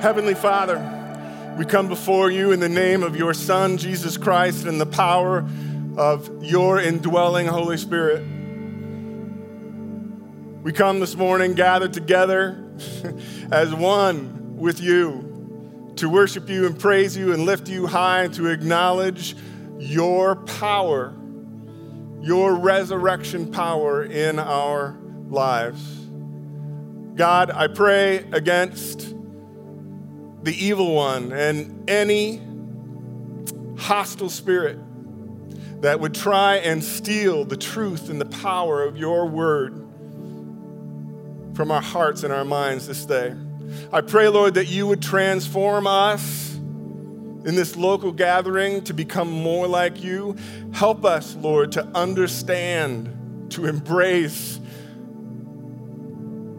Heavenly Father, we come before you in the name of your Son, Jesus Christ, and the power of your indwelling Holy Spirit. We come this morning gathered together as one with you to worship you and praise you and lift you high and to acknowledge your power, your resurrection power in our lives. God, I pray against the evil one and any hostile spirit that would try and steal the truth and the power of your word from our hearts and our minds this day. I pray, Lord, that you would transform us in this local gathering to become more like you. Help us, Lord, to understand, to embrace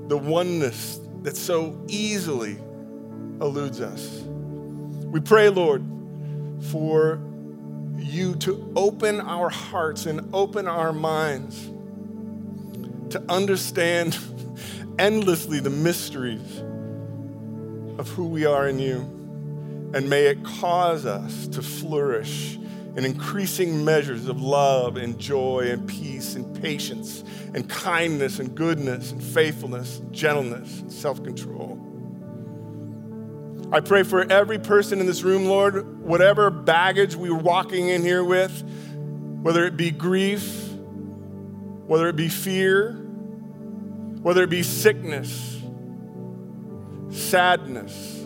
the oneness that so easily eludes us. We pray, Lord, for you to open our hearts and open our minds to understand endlessly the mysteries of who we are in you. And may it cause us to flourish in increasing measures of love and joy and peace and patience and kindness and goodness and faithfulness and gentleness and self control. I pray for every person in this room, Lord, whatever baggage we were walking in here with, whether it be grief, whether it be fear, whether it be sickness, sadness,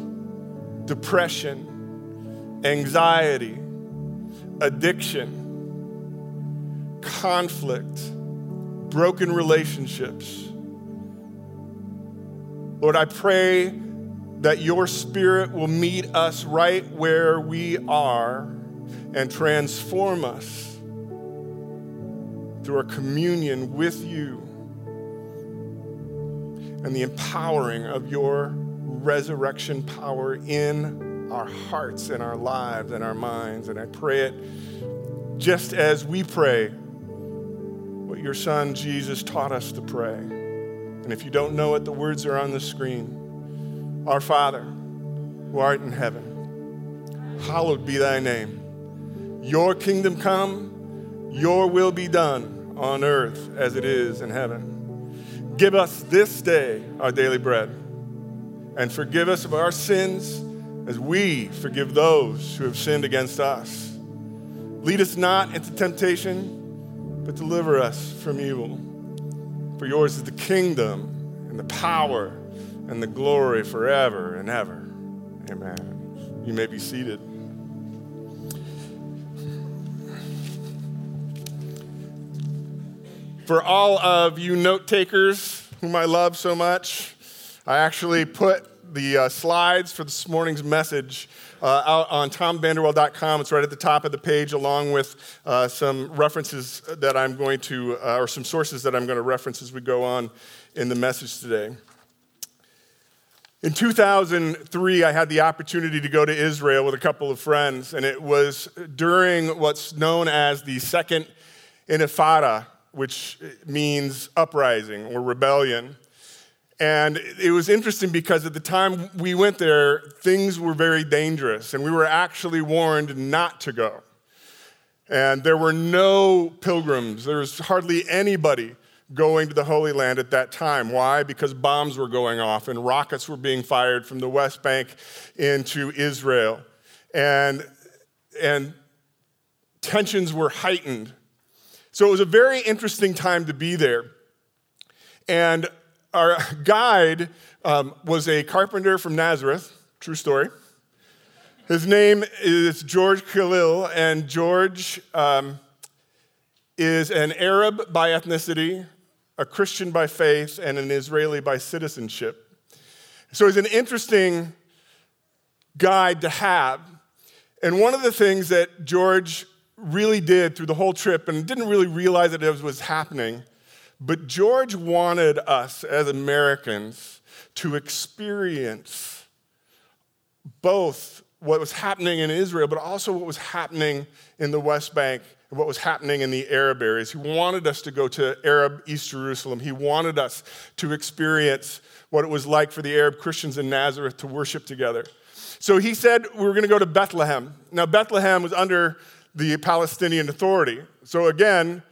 depression, anxiety, addiction, conflict, broken relationships. Lord, I pray that your spirit will meet us right where we are and transform us through our communion with you and the empowering of your resurrection power in our hearts and our lives and our minds. And I pray it just as we pray what your son Jesus taught us to pray. And if you don't know it, the words are on the screen. Our Father, who art in heaven, hallowed be thy name. Your kingdom come, your will be done on earth as it is in heaven. Give us this day our daily bread, and forgive us of our sins as we forgive those who have sinned against us. Lead us not into temptation, but deliver us from evil. For yours is the kingdom and the power and the glory forever and ever. Amen. You may be seated. For all of you note takers whom I love so much, I actually put the uh, slides for this morning's message uh, out on tomvanderwell.com. It's right at the top of the page, along with uh, some references that I'm going to, uh, or some sources that I'm going to reference as we go on in the message today. In 2003, I had the opportunity to go to Israel with a couple of friends, and it was during what's known as the Second Intifada, which means uprising or rebellion. And it was interesting because at the time we went there, things were very dangerous, and we were actually warned not to go. And there were no pilgrims, there was hardly anybody going to the Holy Land at that time. Why? Because bombs were going off and rockets were being fired from the West Bank into Israel. And, and tensions were heightened. So it was a very interesting time to be there. And our guide um, was a carpenter from Nazareth, true story. His name is George Khalil, and George um, is an Arab by ethnicity, a Christian by faith, and an Israeli by citizenship. So he's an interesting guide to have. And one of the things that George really did through the whole trip, and didn't really realize that it was happening, but George wanted us as Americans to experience both what was happening in Israel, but also what was happening in the West Bank what was happening in the Arab areas. He wanted us to go to Arab East Jerusalem. He wanted us to experience what it was like for the Arab Christians in Nazareth to worship together. So he said we were going to go to Bethlehem. Now, Bethlehem was under the Palestinian Authority. So again,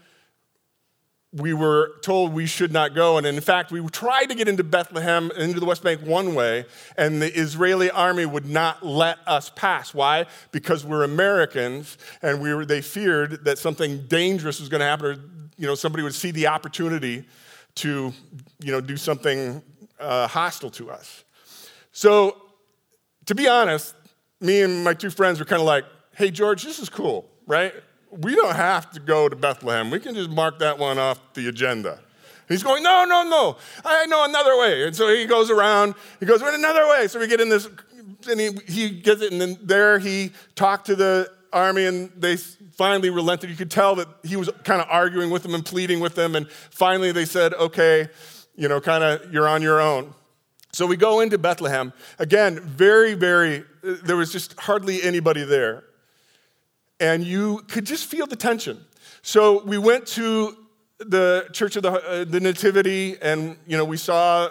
we were told we should not go. And in fact, we tried to get into Bethlehem, into the West Bank one way, and the Israeli army would not let us pass. Why? Because we're Americans, and we were, they feared that something dangerous was going to happen, or you know, somebody would see the opportunity to you know, do something uh, hostile to us. So, to be honest, me and my two friends were kind of like, hey, George, this is cool, right? We don't have to go to Bethlehem. We can just mark that one off the agenda. He's going, no, no, no. I know another way. And so he goes around, he goes, in another way. So we get in this, and he, he gets it, and then there he talked to the army, and they finally relented. You could tell that he was kind of arguing with them and pleading with them, and finally they said, okay, you know, kind of, you're on your own. So we go into Bethlehem. Again, very, very, there was just hardly anybody there and you could just feel the tension. So we went to the Church of the, uh, the Nativity, and you know we saw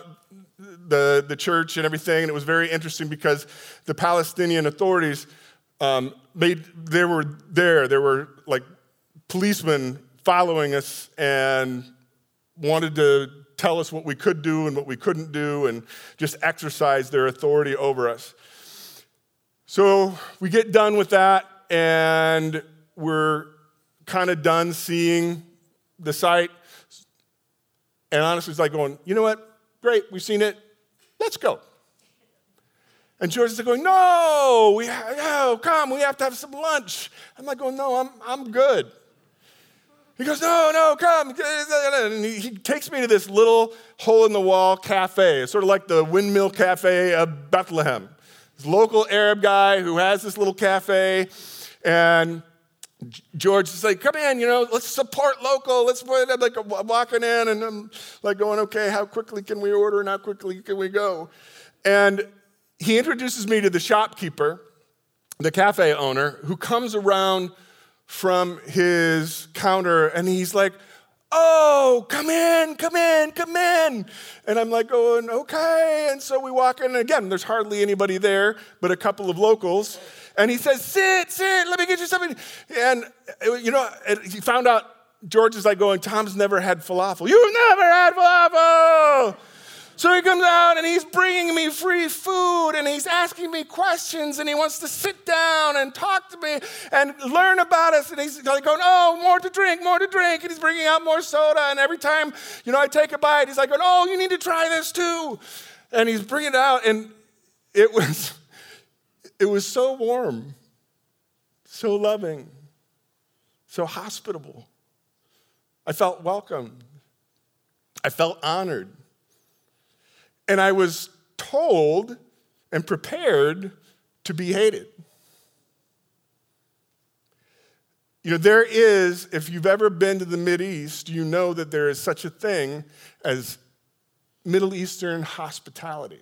the, the church and everything, and it was very interesting because the Palestinian authorities um, made they were there. There were like policemen following us and wanted to tell us what we could do and what we couldn't do, and just exercise their authority over us. So we get done with that, and we're kind of done seeing the site. And honestly, it's like going, you know what? Great, we've seen it. Let's go. And George is going, no, we no, come, we have to have some lunch. I'm like going, no, I'm, I'm good. He goes, no, no, come. And he, he takes me to this little hole in the wall cafe. It's sort of like the windmill cafe of Bethlehem. This local Arab guy who has this little cafe. And George is like, come in, you know, let's support local. Let's put it like walking in and I'm like going, okay, how quickly can we order and how quickly can we go? And he introduces me to the shopkeeper, the cafe owner, who comes around from his counter and he's like, oh, come in, come in, come in. And I'm like going, okay. And so we walk in, and again, there's hardly anybody there but a couple of locals. And he says, sit, sit, let me get you something. And, you know, he found out George is like going, Tom's never had falafel. You've never had falafel. So he comes out and he's bringing me free food and he's asking me questions and he wants to sit down and talk to me and learn about us. And he's like going, oh, more to drink, more to drink. And he's bringing out more soda. And every time, you know, I take a bite, he's like going, oh, you need to try this too. And he's bringing it out. And it was, it was so warm, so loving, so hospitable. I felt welcome. I felt honored. And I was told and prepared to be hated. You know, there is, if you've ever been to the Middle East, you know that there is such a thing as Middle Eastern hospitality.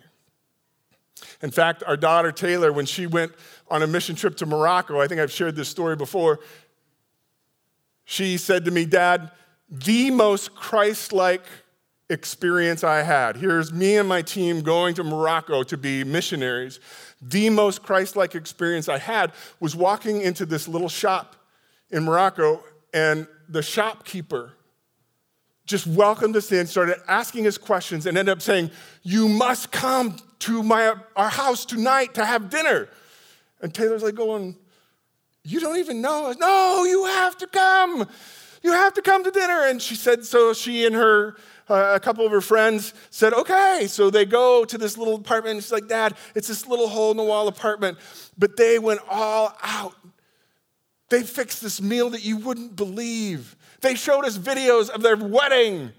In fact, our daughter Taylor, when she went on a mission trip to Morocco, I think I've shared this story before, she said to me, Dad, the most Christ like experience I had. Here's me and my team going to Morocco to be missionaries. The most Christ like experience I had was walking into this little shop in Morocco, and the shopkeeper just welcomed us in, started asking us questions, and ended up saying, You must come to my, our house tonight to have dinner. And Taylor's like going, You don't even know. No, you have to come. You have to come to dinner. And she said, So she and her, uh, a couple of her friends said, Okay. So they go to this little apartment. And she's like, Dad, it's this little hole in the wall apartment. But they went all out. They fixed this meal that you wouldn't believe. They showed us videos of their wedding.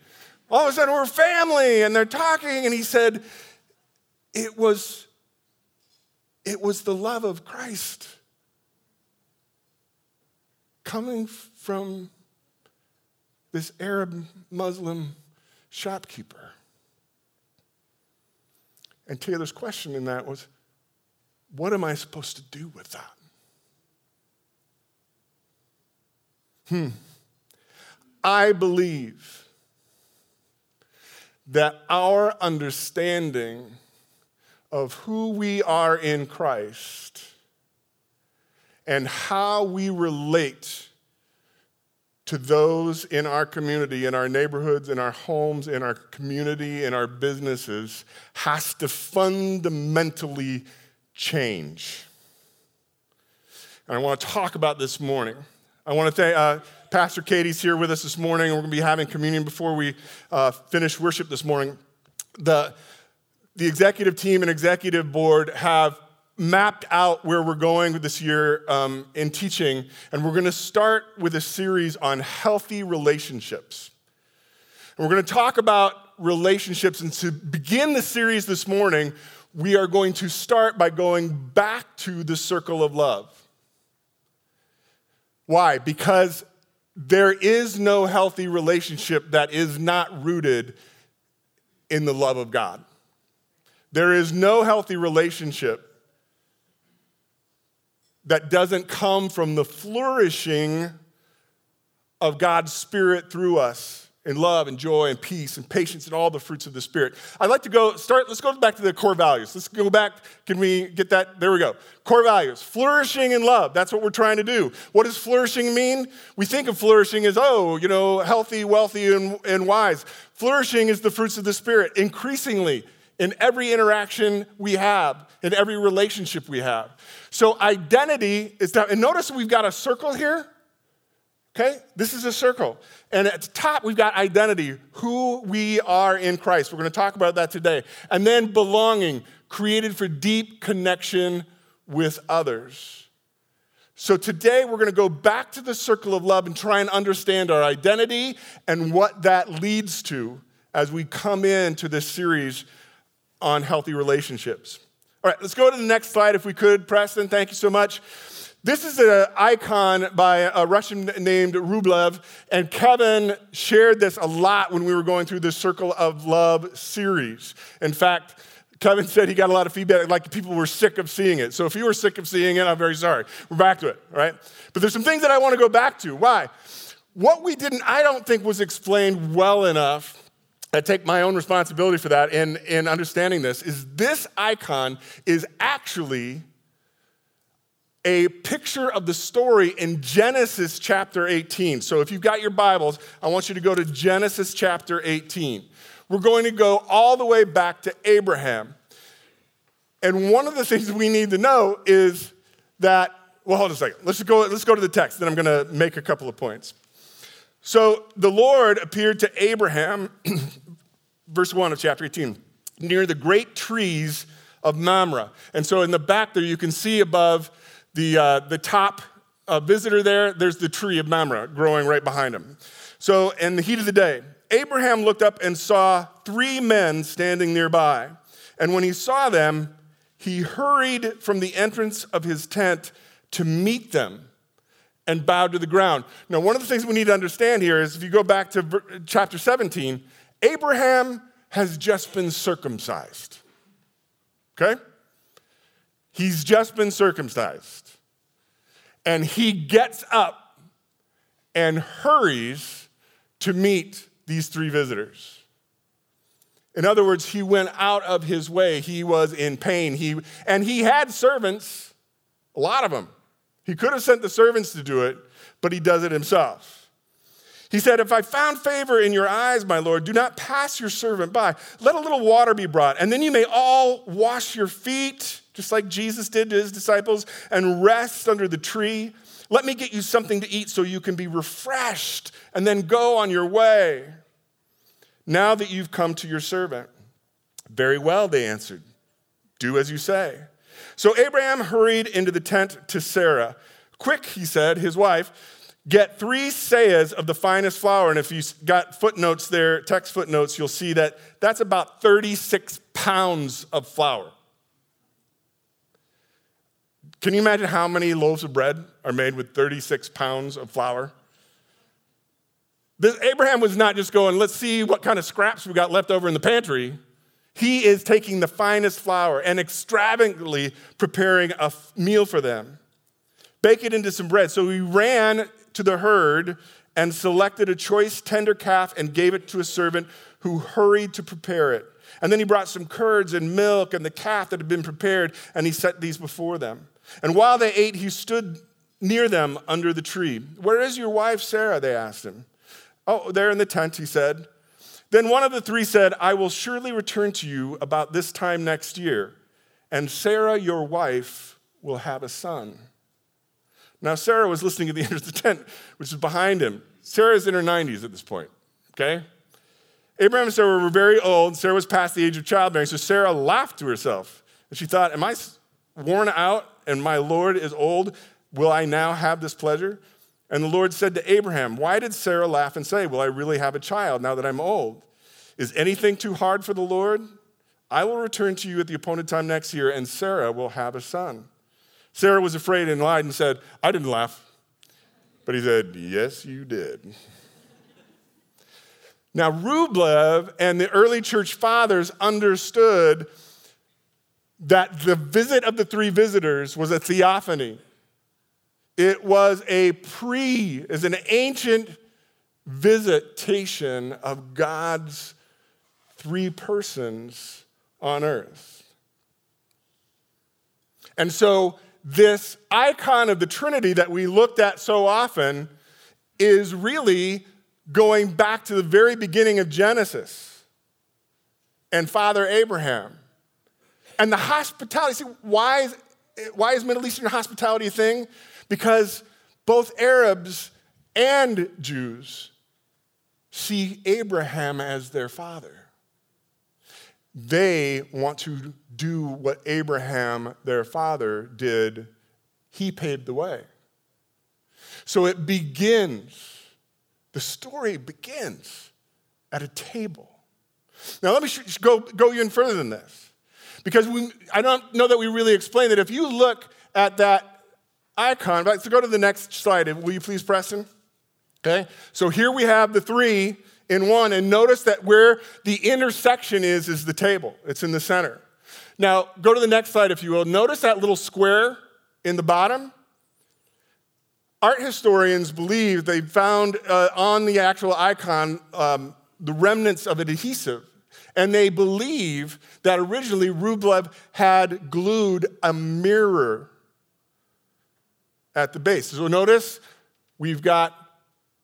All of a sudden, we're family and they're talking. And he said, it was, it was the love of Christ coming from this Arab Muslim shopkeeper. And Taylor's question in that was what am I supposed to do with that? Hmm. I believe that our understanding of who we are in Christ and how we relate to those in our community, in our neighborhoods, in our homes, in our community, in our businesses has to fundamentally change. And I want to talk about this morning. I want to thank uh, Pastor Katie's here with us this morning. We're going to be having communion before we uh, finish worship this morning. The, the executive team and executive board have mapped out where we're going this year um, in teaching, and we're going to start with a series on healthy relationships. And we're going to talk about relationships, and to begin the series this morning, we are going to start by going back to the circle of love. Why? Because there is no healthy relationship that is not rooted in the love of God. There is no healthy relationship that doesn't come from the flourishing of God's Spirit through us in love and joy and peace and patience and all the fruits of the Spirit. I'd like to go start, let's go back to the core values. Let's go back. Can we get that? There we go. Core values. Flourishing in love. That's what we're trying to do. What does flourishing mean? We think of flourishing as, oh, you know, healthy, wealthy, and, and wise. Flourishing is the fruits of the Spirit. Increasingly, in every interaction we have, in every relationship we have. So, identity is that, and notice we've got a circle here. Okay? This is a circle. And at the top, we've got identity, who we are in Christ. We're going to talk about that today. And then belonging, created for deep connection with others. So today, we're going to go back to the circle of love and try and understand our identity and what that leads to as we come into this series on healthy relationships. All right, let's go to the next slide if we could. Preston, thank you so much. This is an icon by a Russian named Rublev, and Kevin shared this a lot when we were going through this Circle of Love series. In fact, Kevin said he got a lot of feedback, like people were sick of seeing it. So if you were sick of seeing it, I'm very sorry. We're back to it, right? But there's some things that I want to go back to. Why? What we didn't, I don't think, was explained well enough I take my own responsibility for that in, in understanding this, is this icon is actually a picture of the story in Genesis chapter 18. So if you've got your Bibles, I want you to go to Genesis chapter 18. We're going to go all the way back to Abraham. And one of the things we need to know is that, well, hold on a second. Let's go, let's go to the text, then I'm going to make a couple of points. So the Lord appeared to Abraham, verse 1 of chapter 18, near the great trees of Mamre. And so in the back there, you can see above the, uh, the top uh, visitor there, there's the tree of Mamre growing right behind him. So in the heat of the day, Abraham looked up and saw three men standing nearby. And when he saw them, he hurried from the entrance of his tent to meet them and bowed to the ground. Now, one of the things we need to understand here is if you go back to chapter 17, Abraham has just been circumcised. Okay? He's just been circumcised. And he gets up and hurries to meet these three visitors. In other words, he went out of his way. He was in pain. He, and he had servants, a lot of them. He could have sent the servants to do it, but he does it himself. He said, If I found favor in your eyes, my Lord, do not pass your servant by. Let a little water be brought, and then you may all wash your feet, just like Jesus did to his disciples, and rest under the tree. Let me get you something to eat so you can be refreshed, and then go on your way. Now that you've come to your servant. Very well, they answered. Do as you say. So Abraham hurried into the tent to Sarah. Quick, he said, his wife, get three seahs of the finest flour. And if you got footnotes there, text footnotes, you'll see that that's about 36 pounds of flour. Can you imagine how many loaves of bread are made with 36 pounds of flour? This, Abraham was not just going, let's see what kind of scraps we got left over in the pantry. He is taking the finest flour and extravagantly preparing a meal for them. Bake it into some bread. So he ran to the herd and selected a choice tender calf and gave it to a servant who hurried to prepare it. And then he brought some curds and milk and the calf that had been prepared, and he set these before them. And while they ate, he stood near them under the tree. Where is your wife, Sarah? They asked him. Oh, there in the tent, he said. Then one of the three said, I will surely return to you about this time next year, and Sarah, your wife, will have a son. Now, Sarah was listening at the end of the tent, which is behind him. Sarah is in her 90s at this point, okay? Abraham and Sarah were very old. Sarah was past the age of childbearing, so Sarah laughed to herself. And she thought, Am I worn out and my Lord is old? Will I now have this pleasure? And the Lord said to Abraham, Why did Sarah laugh and say, Will I really have a child now that I'm old? Is anything too hard for the Lord? I will return to you at the appointed time next year, and Sarah will have a son. Sarah was afraid and lied and said, I didn't laugh. But he said, Yes, you did. now, Rublev and the early church fathers understood that the visit of the three visitors was a theophany. It was a pre, is an ancient visitation of God's three persons on earth. And so this icon of the Trinity that we looked at so often is really going back to the very beginning of Genesis and Father Abraham. And the hospitality, see, why is, why is Middle Eastern hospitality a thing? Because both Arabs and Jews see Abraham as their father. They want to do what Abraham, their father, did. He paved the way. So it begins, the story begins at a table. Now, let me go, go even further than this. Because we, I don't know that we really explained that. If you look at that icon, let's go to the next slide. Will you please, Preston? Okay, so here we have the three in one, and notice that where the intersection is, is the table. It's in the center. Now, go to the next slide, if you will. Notice that little square in the bottom. Art historians believe they found uh, on the actual icon um, the remnants of an adhesive. And they believe that originally Rublev had glued a mirror at the base. So notice we've got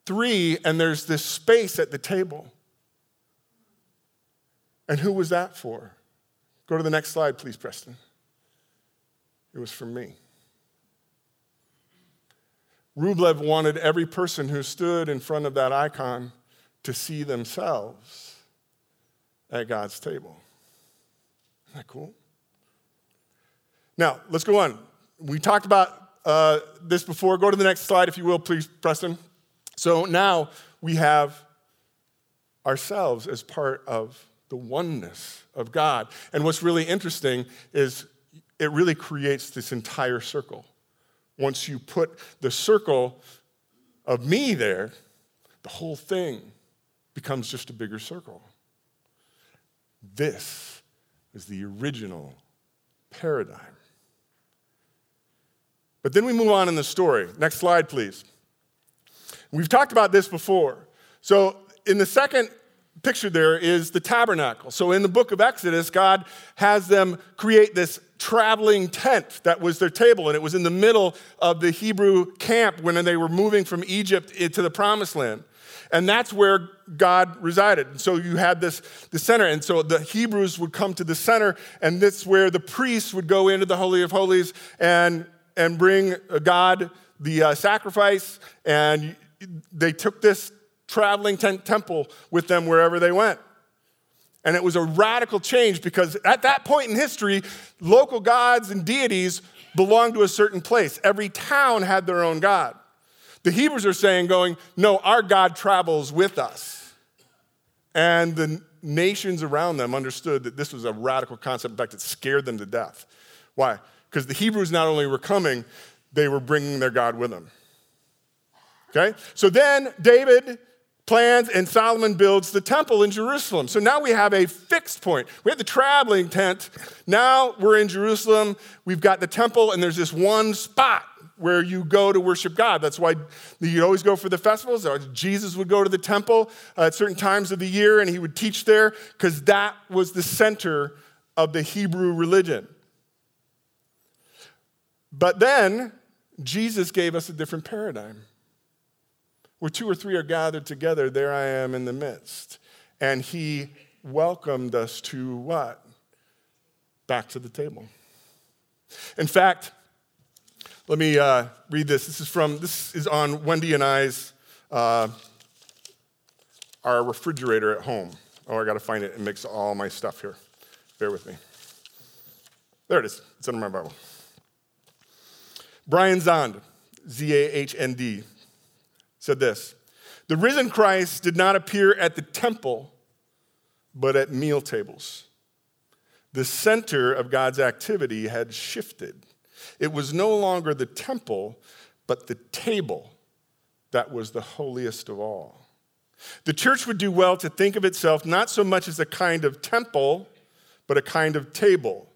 three, and there's this space at the table. And who was that for? Go to the next slide, please, Preston. It was for me. Rublev wanted every person who stood in front of that icon to see themselves at God's table. Isn't that cool? Now, let's go on. We talked about uh, this before. Go to the next slide, if you will, please, Preston. So now we have ourselves as part of the oneness of God. And what's really interesting is it really creates this entire circle. Once you put the circle of me there, the whole thing becomes just a bigger circle. This is the original paradigm. But then we move on in the story. Next slide, please. We've talked about this before. So, in the second picture there is the tabernacle. So, in the book of Exodus, God has them create this traveling tent that was their table, and it was in the middle of the Hebrew camp when they were moving from Egypt into the promised land. And that's where God resided. And so you had this the center. And so the Hebrews would come to the center, and that's where the priests would go into the Holy of Holies and, and bring God the uh, sacrifice. And they took this traveling tent temple with them wherever they went. And it was a radical change because at that point in history, local gods and deities belonged to a certain place. Every town had their own god. The Hebrews are saying, going, no, our God travels with us. And the nations around them understood that this was a radical concept. In fact, it scared them to death. Why? Because the Hebrews not only were coming, they were bringing their God with them. Okay? So then David plans and Solomon builds the temple in Jerusalem. So now we have a fixed point. We had the traveling tent. Now we're in Jerusalem. We've got the temple, and there's this one spot where you go to worship God. That's why you always go for the festivals. Jesus would go to the temple at certain times of the year and he would teach there because that was the center of the Hebrew religion. But then Jesus gave us a different paradigm. Where two or three are gathered together, there I am in the midst. And he welcomed us to what? Back to the table. In fact, let me uh, read this. This is from, this is on Wendy and I's, uh, our refrigerator at home. Oh, I got to find it and mix all my stuff here. Bear with me. There it is. It's under my Bible. Brian Zahnd, Z A H N D, said this The risen Christ did not appear at the temple, but at meal tables. The center of God's activity had shifted. It was no longer the temple, but the table that was the holiest of all. The church would do well to think of itself not so much as a kind of temple, but a kind of table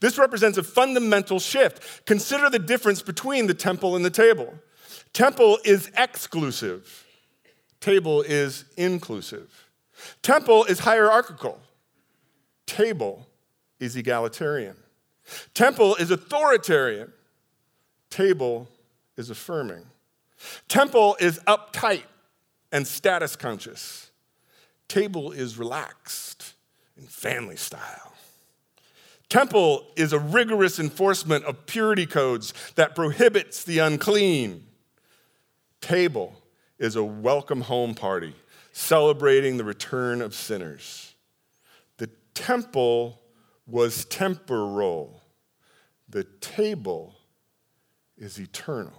this represents a fundamental shift. Consider the difference between the temple and the table. Temple is exclusive, table is inclusive. Temple is hierarchical, table is egalitarian. Temple is authoritarian, table is affirming. Temple is uptight and status conscious, table is relaxed and family style. Temple is a rigorous enforcement of purity codes that prohibits the unclean. Table is a welcome home party celebrating the return of sinners. The temple was temporal, the table is eternal.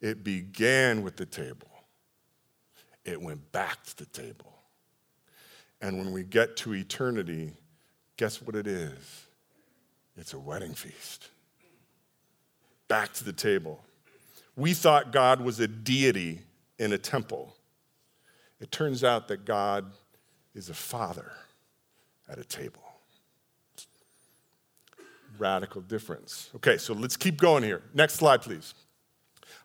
It began with the table, it went back to the table. And when we get to eternity, guess what it is? It's a wedding feast. Back to the table. We thought God was a deity in a temple. It turns out that God is a father at a table. Radical difference. Okay, so let's keep going here. Next slide, please.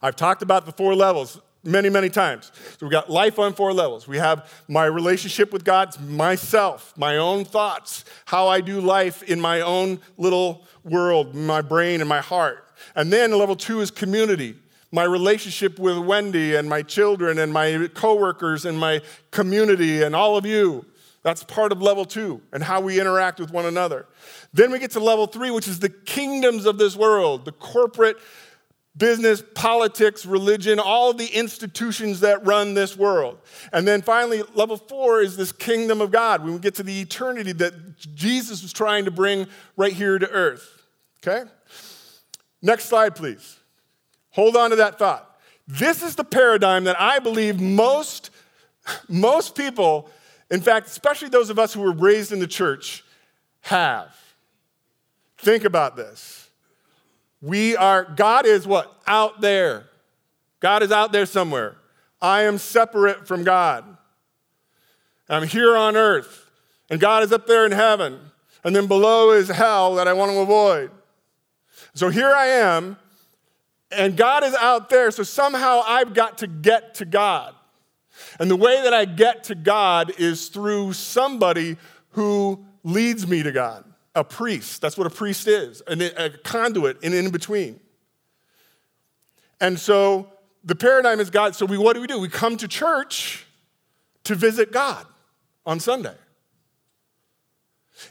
I've talked about the four levels many, many times. So we got life on four levels. We have my relationship with God, myself, my own thoughts, how I do life in my own little world, my brain and my heart. And then level two is community. My relationship with Wendy and my children and my coworkers and my community and all of you. That's part of level two and how we interact with one another. Then we get to level three, which is the kingdoms of this world, the corporate business, politics, religion, all the institutions that run this world. And then finally, level four is this kingdom of God. When we get to the eternity that Jesus was trying to bring right here to earth. Okay? Next slide, please. Hold on to that thought. This is the paradigm that I believe most, most people, in fact, especially those of us who were raised in the church, have. Think about this. We are, God is what? Out there. God is out there somewhere. I am separate from God. I'm here on earth, and God is up there in heaven, and then below is hell that I want to avoid. So here I am, and God is out there, so somehow I've got to get to God. And the way that I get to God is through somebody who leads me to God a priest. That's what a priest is, a conduit and in between. And so the paradigm is God. So we, what do we do? We come to church to visit God on Sunday.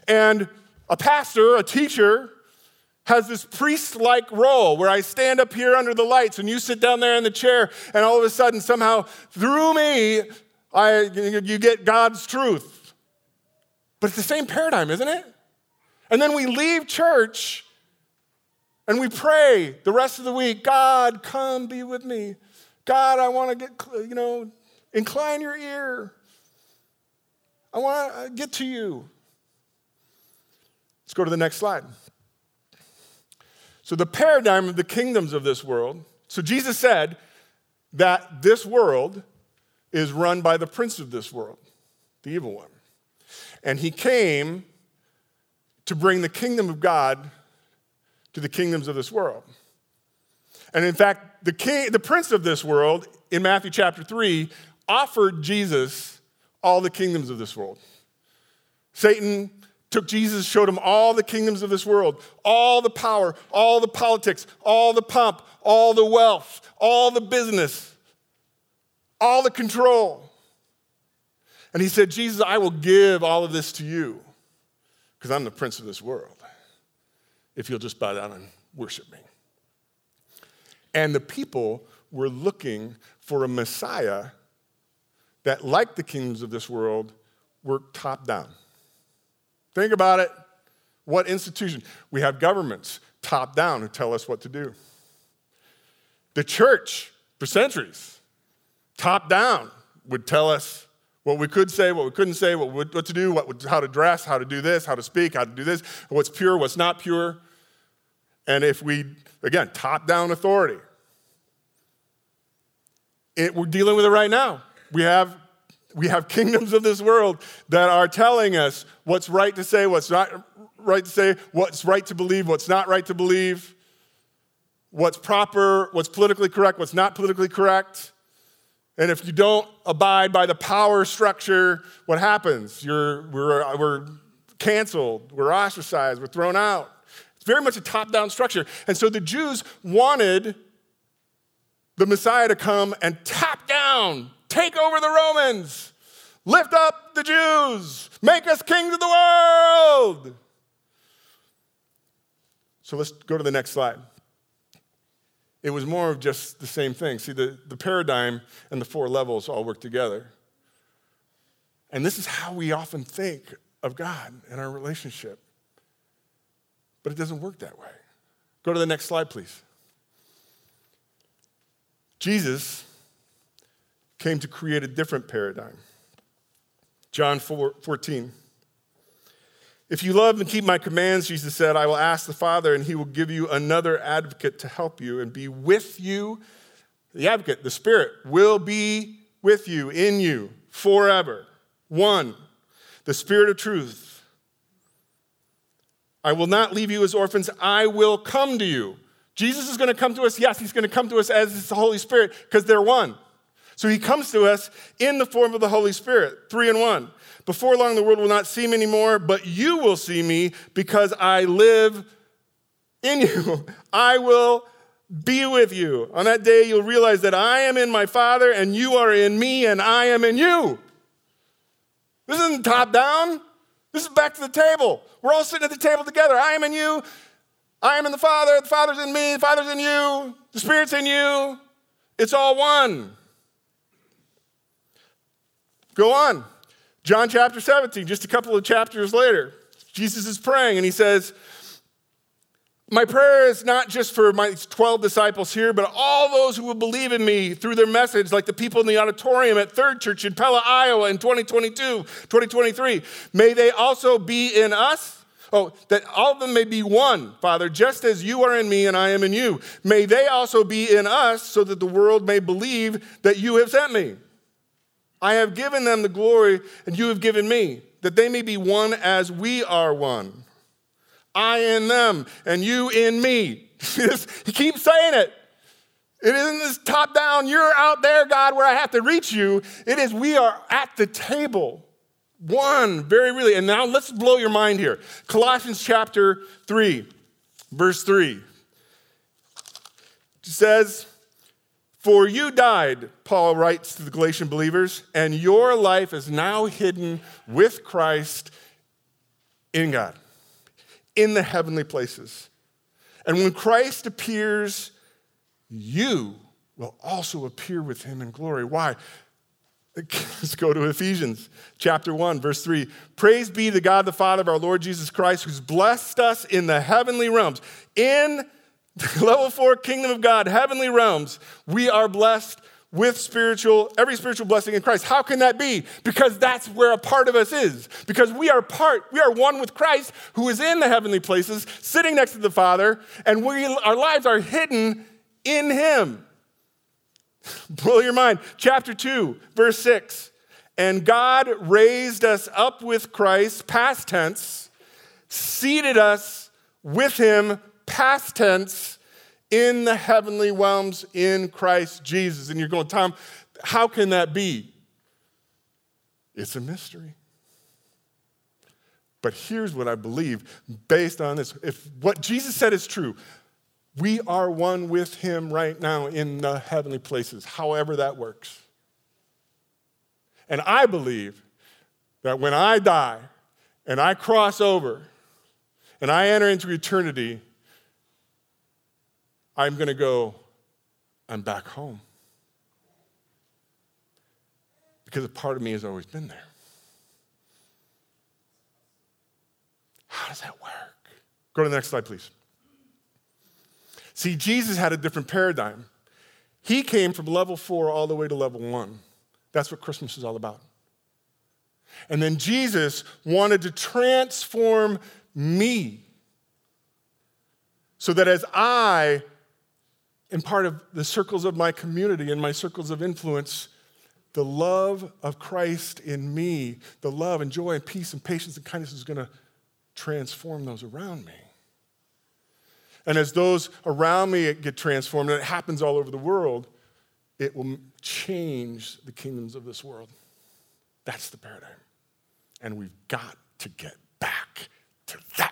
And a pastor, a teacher, has this priest like role where I stand up here under the lights and you sit down there in the chair, and all of a sudden, somehow, through me, I, you get God's truth. But it's the same paradigm, isn't it? And then we leave church and we pray the rest of the week God, come be with me. God, I want to get, you know, incline your ear. I want to uh, get to you. Let's go to the next slide. So, the paradigm of the kingdoms of this world. So, Jesus said that this world, is run by the prince of this world, the evil one. And he came to bring the kingdom of God to the kingdoms of this world. And in fact, the king, the prince of this world in Matthew chapter 3 offered Jesus all the kingdoms of this world. Satan took Jesus, showed him all the kingdoms of this world, all the power, all the politics, all the pomp, all the wealth, all the business, all the control. And he said, Jesus, I will give all of this to you because I'm the prince of this world if you'll just bow down and worship me. And the people were looking for a Messiah that, like the kingdoms of this world, worked top down. Think about it. What institution? We have governments top down who tell us what to do. The church, for centuries, top down, would tell us what we could say, what we couldn't say, what, what to do, what, how to dress, how to do this, how to speak, how to do this, what's pure, what's not pure. And if we, again, top down authority, it, we're dealing with it right now. We have, we have kingdoms of this world that are telling us what's right to say, what's not right to say, what's right to believe, what's not right to believe, what's proper, what's politically correct, what's not politically correct. And if you don't abide by the power structure, what happens? You're, we're, we're canceled, we're ostracized, we're thrown out. It's very much a top down structure. And so the Jews wanted the Messiah to come and tap down, take over the Romans, lift up the Jews, make us kings of the world. So let's go to the next slide it was more of just the same thing. See, the, the paradigm and the four levels all work together. And this is how we often think of God and our relationship. But it doesn't work that way. Go to the next slide, please. Jesus came to create a different paradigm. John 4, 14. If you love and keep my commands, Jesus said, I will ask the Father, and he will give you another advocate to help you and be with you. The advocate, the Spirit, will be with you, in you, forever. One, the Spirit of truth. I will not leave you as orphans, I will come to you. Jesus is going to come to us. Yes, he's going to come to us as the Holy Spirit because they're one. So he comes to us in the form of the Holy Spirit, three in one. Before long, the world will not see me anymore, but you will see me because I live in you. I will be with you. On that day, you'll realize that I am in my Father, and you are in me, and I am in you. This isn't top down. This is back to the table. We're all sitting at the table together. I am in you. I am in the Father. The Father's in me. The Father's in you. The Spirit's in you. It's all one. Go on. John chapter 17, just a couple of chapters later, Jesus is praying and he says, My prayer is not just for my 12 disciples here, but all those who will believe in me through their message, like the people in the auditorium at Third Church in Pella, Iowa in 2022, 2023. May they also be in us. Oh, that all of them may be one, Father, just as you are in me and I am in you. May they also be in us so that the world may believe that you have sent me. I have given them the glory, and you have given me, that they may be one as we are one. I in them, and you in me. he keeps saying it. It isn't this top down, you're out there, God, where I have to reach you. It is we are at the table. One, very really. And now let's blow your mind here. Colossians chapter 3, verse 3. It says, for you died, Paul writes to the Galatian believers, and your life is now hidden with Christ in God, in the heavenly places. And when Christ appears, you will also appear with him in glory. Why? Let's go to Ephesians chapter 1, verse 3. Praise be the God, the Father of our Lord Jesus Christ, who's blessed us in the heavenly realms, in Level four, kingdom of God, heavenly realms. We are blessed with spiritual, every spiritual blessing in Christ. How can that be? Because that's where a part of us is. Because we are part, we are one with Christ who is in the heavenly places, sitting next to the Father, and we, our lives are hidden in Him. Blow your mind. Chapter 2, verse 6. And God raised us up with Christ, past tense, seated us with him, past tense, in the heavenly realms in Christ Jesus. And you're going, Tom, how can that be? It's a mystery. But here's what I believe based on this. If what Jesus said is true, we are one with him right now in the heavenly places, however that works. And I believe that when I die and I cross over and I enter into eternity, I'm going to go, I'm back home. Because a part of me has always been there. How does that work? Go to the next slide, please. See, Jesus had a different paradigm. He came from level four all the way to level one. That's what Christmas is all about. And then Jesus wanted to transform me so that as I am part of the circles of my community and my circles of influence, the love of Christ in me, the love and joy and peace and patience and kindness is going to transform those around me. And as those around me get transformed, and it happens all over the world, it will change the kingdoms of this world. That's the paradigm. And we've got to get back to that.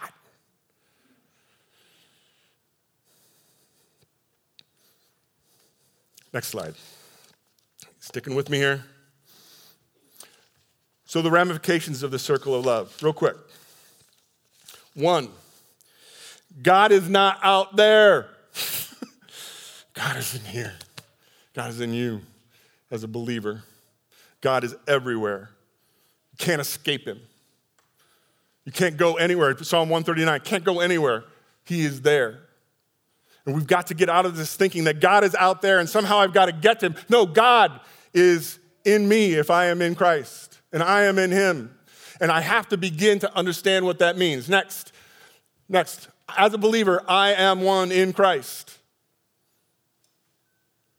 Next slide. Sticking with me here. So, the ramifications of the circle of love, real quick. One, God is not out there. God is in here. God is in you as a believer. God is everywhere. You can't escape him. You can't go anywhere. Psalm 139 can't go anywhere. He is there. And we've got to get out of this thinking that God is out there and somehow I've got to get to him. No, God is in me if I am in Christ and I am in him. And I have to begin to understand what that means. Next, next, as a believer, I am one in Christ.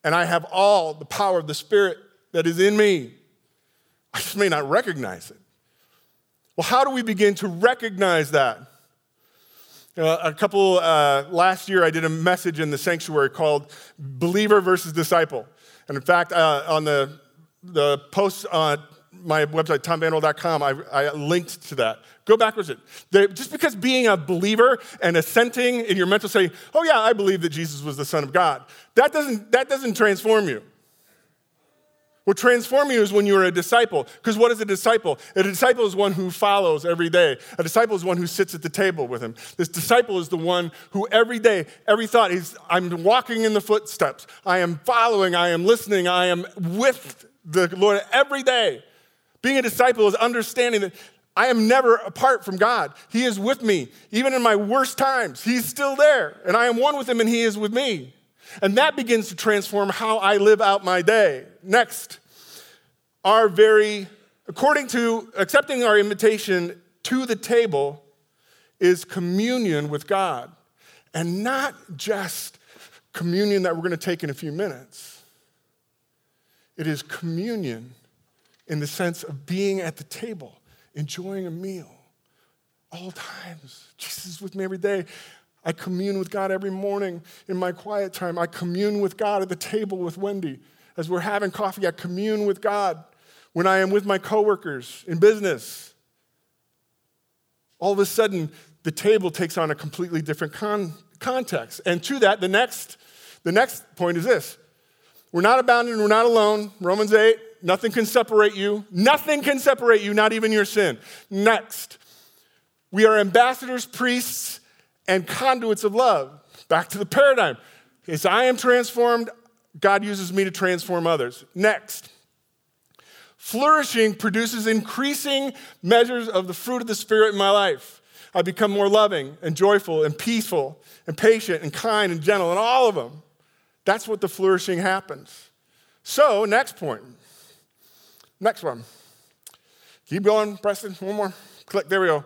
And I have all the power of the Spirit that is in me. I just may not recognize it. Well, how do we begin to recognize that? Uh, a couple, uh, last year, I did a message in the sanctuary called Believer versus Disciple. And in fact, uh, on the, the post on my website, tomvanderwell.com, I, I linked to that. Go backwards. It. just because being a believer and assenting in your mental saying, oh yeah, I believe that Jesus was the Son of God, that doesn't, that doesn't transform you. What transforms you is when you're a disciple. Because what is a disciple? A disciple is one who follows every day. A disciple is one who sits at the table with him. This disciple is the one who every day, every thought, he's, I'm walking in the footsteps. I am following. I am listening. I am with the Lord every day. Being a disciple is understanding that I am never apart from God. He is with me. Even in my worst times, He's still there. And I am one with Him and He is with me. And that begins to transform how I live out my day. Next, our very, according to accepting our invitation to the table, is communion with God. And not just communion that we're going to take in a few minutes, it is communion in the sense of being at the table, enjoying a meal all times. Jesus is with me every day. I commune with God every morning in my quiet time. I commune with God at the table with Wendy. As we're having coffee, I commune with God when I am with my coworkers in business. All of a sudden, the table takes on a completely different con- context. And to that, the next, the next point is this we're not abandoned, we're not alone. Romans 8, nothing can separate you. Nothing can separate you, not even your sin. Next, we are ambassadors, priests, and conduits of love. Back to the paradigm. As I am transformed, God uses me to transform others. Next, flourishing produces increasing measures of the fruit of the Spirit in my life. I become more loving and joyful and peaceful and patient and kind and gentle and all of them. That's what the flourishing happens. So, next point. Next one. Keep going, Preston. One more. Click. There we go.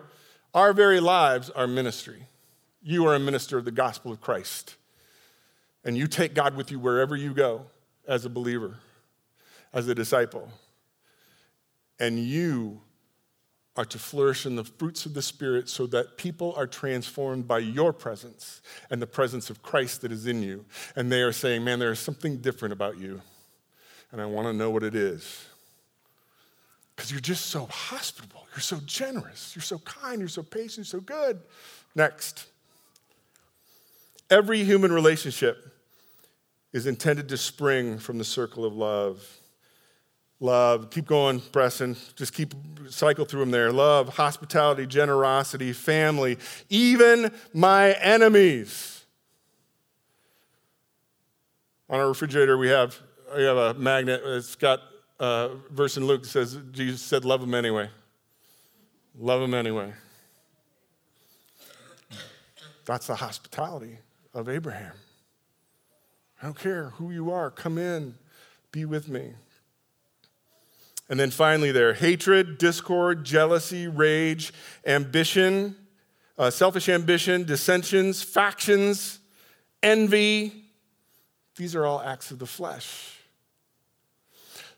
Our very lives are ministry. You are a minister of the gospel of Christ. And you take God with you wherever you go. as a believer, as a disciple. And you are to flourish in the fruits of the Spirit so that people are transformed by your presence and the presence of Christ that is in you. And they are saying, Man, there is something different about you. And I want to know what it is. Because you're just so hospitable. You're so generous. You're so kind. You're so patient. You're so good. Next. Every human relationship is intended to spring from the circle of love love. Keep going, Preston. Just keep cycle through them there. Love, hospitality, generosity, family, even my enemies. On our refrigerator, we have, we have a magnet. It's got a verse in Luke that says, Jesus said, Love them anyway. Love them anyway. That's the hospitality of Abraham. I don't care who you are, come in, be with me. And then finally, there hatred, discord, jealousy, rage, ambition, uh, selfish ambition, dissensions, factions, envy. These are all acts of the flesh.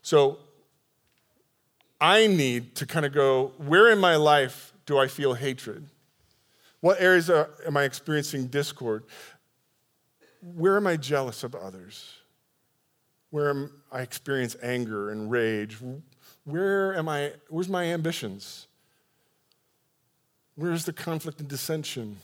So I need to kind of go where in my life do I feel hatred? What areas are, am I experiencing discord? Where am I jealous of others? Where am I experience anger and rage? Where am I, where's my ambitions? Where's the conflict and dissension?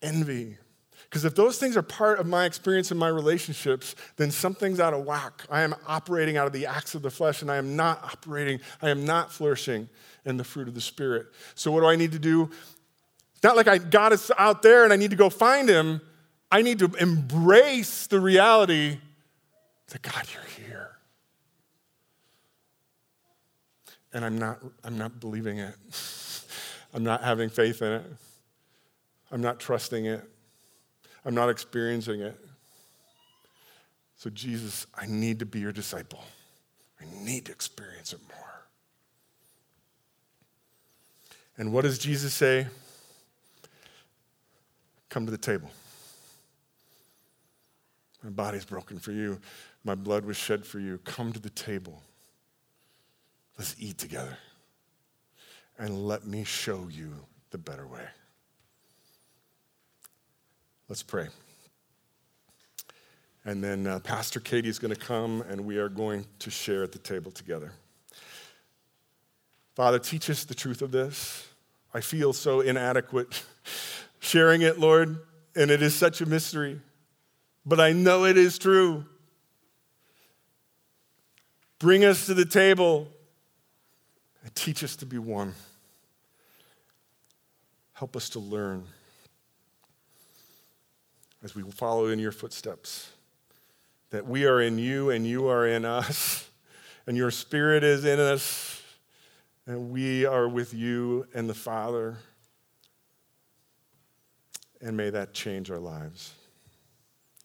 Envy. Because if those things are part of my experience in my relationships, then something's out of whack. I am operating out of the acts of the flesh and I am not operating, I am not flourishing in the fruit of the Spirit. So, what do I need to do? It's not like I, God is out there and I need to go find him. I need to embrace the reality that God, you're here and I'm not, I'm not believing it. I'm not having faith in it. I'm not trusting it. I'm not experiencing it. So, Jesus, I need to be your disciple. I need to experience it more. And what does Jesus say? Come to the table. My body's broken for you. My blood was shed for you. Come to the table. Let's eat together. And let me show you the better way. Let's pray. And then uh, Pastor Katie is going to come and we are going to share at the table together. Father, teach us the truth of this. I feel so inadequate sharing it, Lord, and it is such a mystery, but I know it is true. Bring us to the table and teach us to be one. Help us to learn as we follow in your footsteps that we are in you and you are in us, and your spirit is in us, and we are with you and the Father. And may that change our lives.